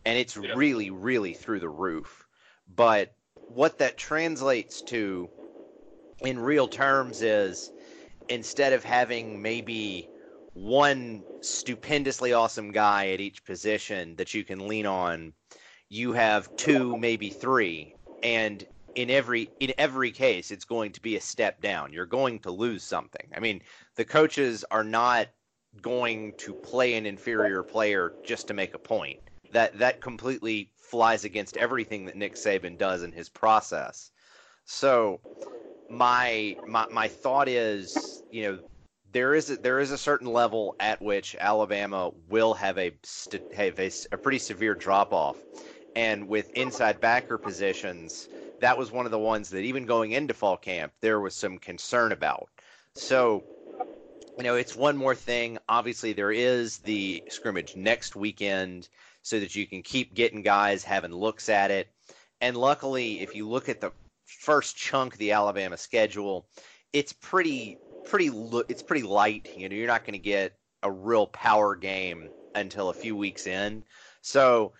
and it's yeah. really, really through the roof. But what that translates to in real terms is instead of having maybe one stupendously awesome guy at each position that you can lean on, you have two, maybe three, and in every in every case it's going to be a step down. You're going to lose something. I mean, the coaches are not going to play an inferior player just to make a point. That that completely flies against everything that Nick Saban does in his process. So my my my thought is, you know, there is a, there is a certain level at which Alabama will have a have a, a pretty severe drop off, and with inside backer positions, that was one of the ones that even going into fall camp there was some concern about. So, you know, it's one more thing. Obviously, there is the scrimmage next weekend, so that you can keep getting guys having looks at it. And luckily, if you look at the first chunk of the Alabama schedule, it's pretty pretty it's pretty light. You know, you're not going to get a real power game until a few weeks in. So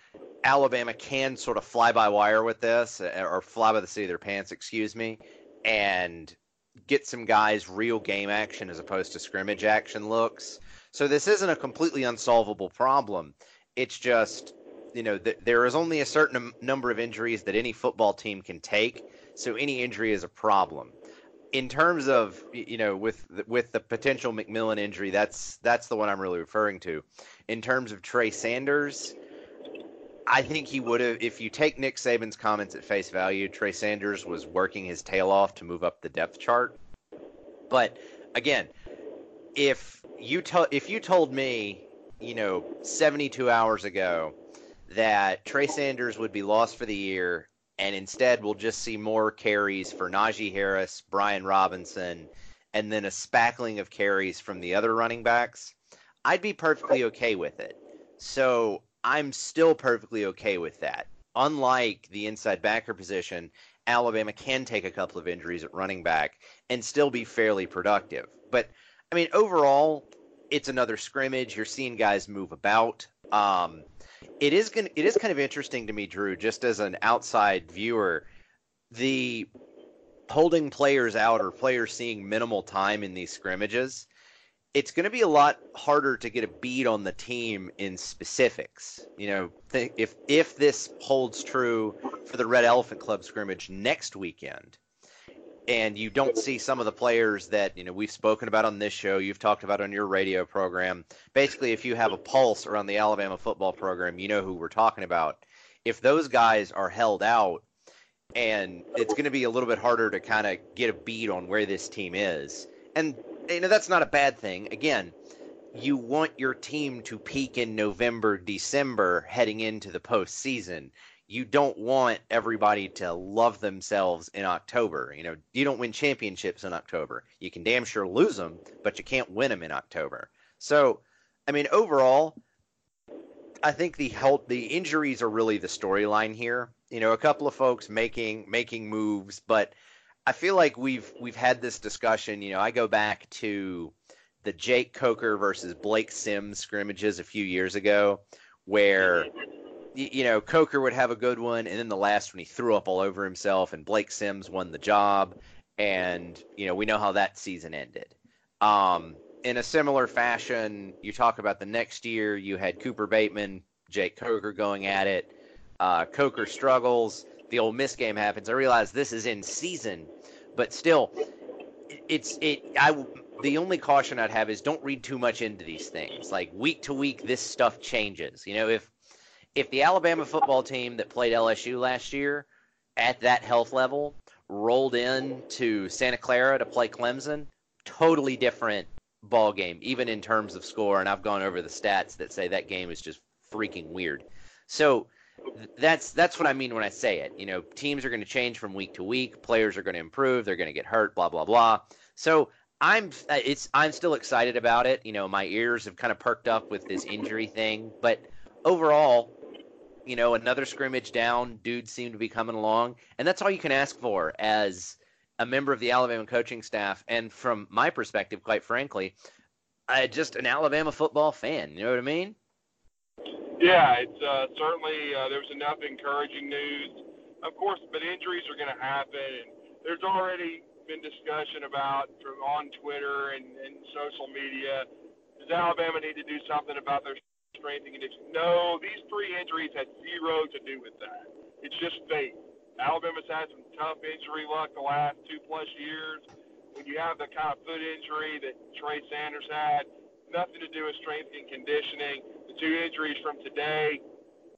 Alabama can sort of fly by wire with this, uh, or fly by the seat of their pants, excuse me, and get some guys real game action as opposed to scrimmage action looks. So this isn't a completely unsolvable problem. It's just, you know, th- there is only a certain number of injuries that any football team can take. So any injury is a problem. In terms of, you know, with with the potential McMillon injury, that's that's the one I'm really referring to. In terms of Trey Sanders, I think he would have, if you take Nick Saban's comments at face value, Trey Sanders was working his tail off to move up the depth chart. But again, if you to, if you told me, you know, 72 hours ago that Trey Sanders would be lost for the year and instead we'll just see more carries for Najee Harris, Brian Robinson, and then a spackling of carries from the other running backs, I'd be perfectly okay with it. So I'm still perfectly okay with that. Unlike the inside backer position, Alabama can take a couple of injuries at running back and still be fairly productive. But I mean, overall, it's another scrimmage. You're seeing guys move about. Um, it is going it is kind of interesting to me, Drew, just as an outside viewer, the holding players out or players seeing minimal time in these scrimmages it's going to be a lot harder to get a beat on the team in specifics. You know, if if this holds true for the Red Elephant Club scrimmage next weekend, and you don't see some of the players that you know we've spoken about on this show, you've talked about on your radio program. Basically, if you have a pulse around the Alabama football program, you know who we're talking about. If those guys are held out, and it's going to be a little bit harder to kind of get a beat on where this team is. And you know that's not a bad thing. Again, you want your team to peak in November, December, heading into the postseason. You don't want everybody to love themselves in October. You know, you don't win championships in October. You can damn sure lose them, but you can't win them in October. So, I mean, overall, I think the help, the injuries are really the storyline here. You know, a couple of folks making making moves, but I feel like we've we've had this discussion. You know, I go back to the Jake Coker versus Blake Sims scrimmages a few years ago, where you know Coker would have a good one, and then the last one he threw up all over himself, and Blake Sims won the job, and you know we know how that season ended. Um, in a similar fashion, you talk about the next year. You had Cooper Bateman, Jake Coker going at it. Uh, Coker struggles. The Ole Miss game happens. I realize this is in season, but still, it's it. I the only caution I'd have is don't read too much into these things. Like week to week, this stuff changes. You know, if if the Alabama football team that played LSU last year at that health level rolled in to Santa Clara to play Clemson, totally different ball game, even in terms of score. And I've gone over the stats that say that game is just freaking weird. So that's that's what I mean when I say it. You know, teams are going to change from week to week. Players are going to improve. They're going to get hurt. Blah blah blah. So I'm it's I'm still excited about it. You know, my ears have kind of perked up with this injury thing, but overall, you know, another scrimmage down. Dudes seem to be coming along, and that's all you can ask for as a member of the Alabama coaching staff, and from my perspective, quite frankly, I just an Alabama football fan. You know what I mean? Yeah, it's uh, certainly uh, enough encouraging news, of course, but injuries are going to happen, and there's already been discussion about from on Twitter and, and social media. Does Alabama need to do something about their strength and conditioning? No, these three injuries had zero to do with that. It's just fate. Alabama's had some tough injury luck the last two plus years. When you have the kind of foot injury that Trey Sanders had, nothing to do with strength and conditioning. The two injuries from today,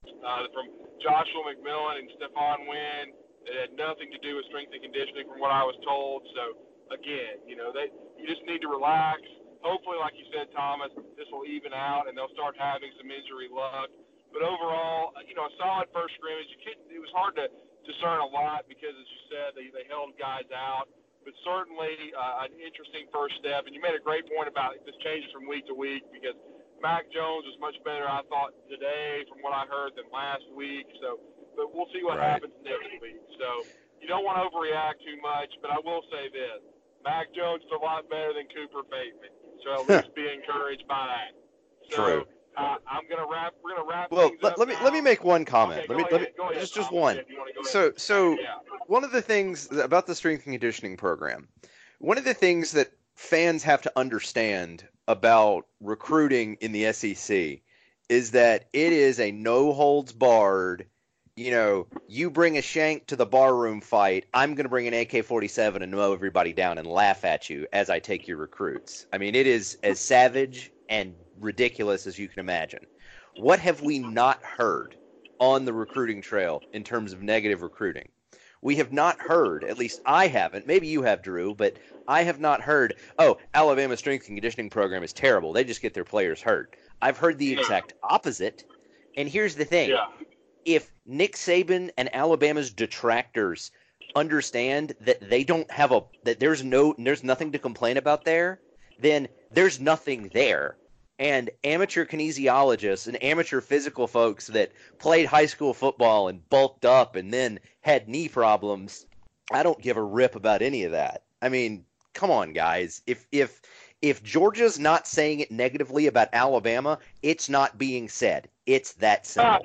uh, from Joshua McMillon and Stephon Wynn, that had nothing to do with strength and conditioning, from what I was told. So again, you know, they you just need to relax. Hopefully, like you said, Thomas, this will even out and they'll start having some injury luck. But overall, you know, a solid first scrimmage. You couldn't, it was hard to discern a lot because, as you said, they, they held guys out but certainly uh, an interesting first step. And you made a great point about this changes from week to week because Mac Jones was much better, I thought, today from what I heard than last week. So, but we'll see what right. happens next week. So you don't want to overreact too much, but I will say this: Mac Jones is a lot better than Cooper Bateman. So at least be encouraged by that. So, True. Uh, I'm gonna wrap. We're gonna wrap. Well, let, let me let me make one comment. Okay, let me ahead, let me ahead, just just one. So so yeah. one of the things about the strength and conditioning program, one of the things that fans have to understand about recruiting in the SEC is that it is a no holds barred. You know, you bring a shank to the barroom fight. I'm going to bring an AK 47 and mow everybody down and laugh at you as I take your recruits. I mean, it is as savage and ridiculous as you can imagine. What have we not heard on the recruiting trail in terms of negative recruiting? We have not heard, at least I haven't. Maybe you have, Drew, but I have not heard, oh, Alabama's strength and conditioning program is terrible. They just get their players hurt. I've heard the exact opposite. And here's the thing yeah. If Nick Saban and Alabama's detractors understand that they don't have a that there's no there's nothing to complain about there, then there's nothing there and amateur kinesiologists and amateur physical folks that played high school football and bulked up and then had knee problems. I don't give a rip about any of that. I mean, come on, guys. If if if Georgia's not saying it negatively about Alabama, it's not being said. It's that simple. Uh,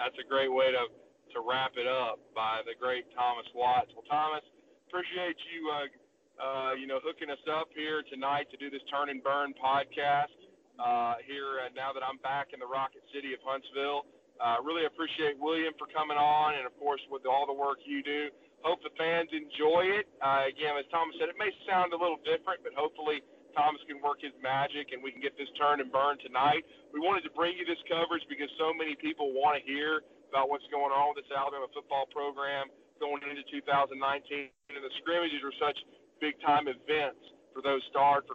that's a great way to to wrap it up by the great Thomas Watts. Well, Thomas, appreciate you uh, uh, you know, hooking us up here tonight to do this Turn and Burn podcast uh, here uh, now that I'm back in the Rocket City of Huntsville. Uh, really appreciate William for coming on, and of course with all the work you do. Hope the fans enjoy it. Uh, again, as Thomas said, it may sound a little different, but hopefully Thomas can work his magic and we can get this turn and burn tonight. We wanted to bring you this coverage because so many people want to hear about what's going on with this Alabama football program going into 2019, and the scrimmages are such big time events for those starred for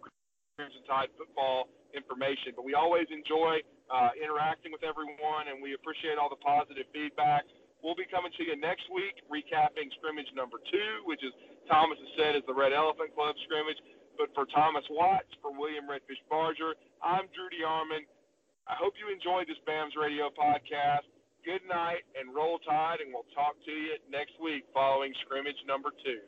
Crimson Tide football information. But we always enjoy uh, interacting with everyone, and we appreciate all the positive feedback. We'll be coming to you next week, recapping scrimmage number two, which is Thomas has said is the Red Elephant Club scrimmage. But for Thomas Watts, for William Redfish Barger, I'm Drew DeArmond. I hope you enjoyed this BAMS Radio podcast. Good night and roll tide, and we'll talk to you next week following scrimmage number two.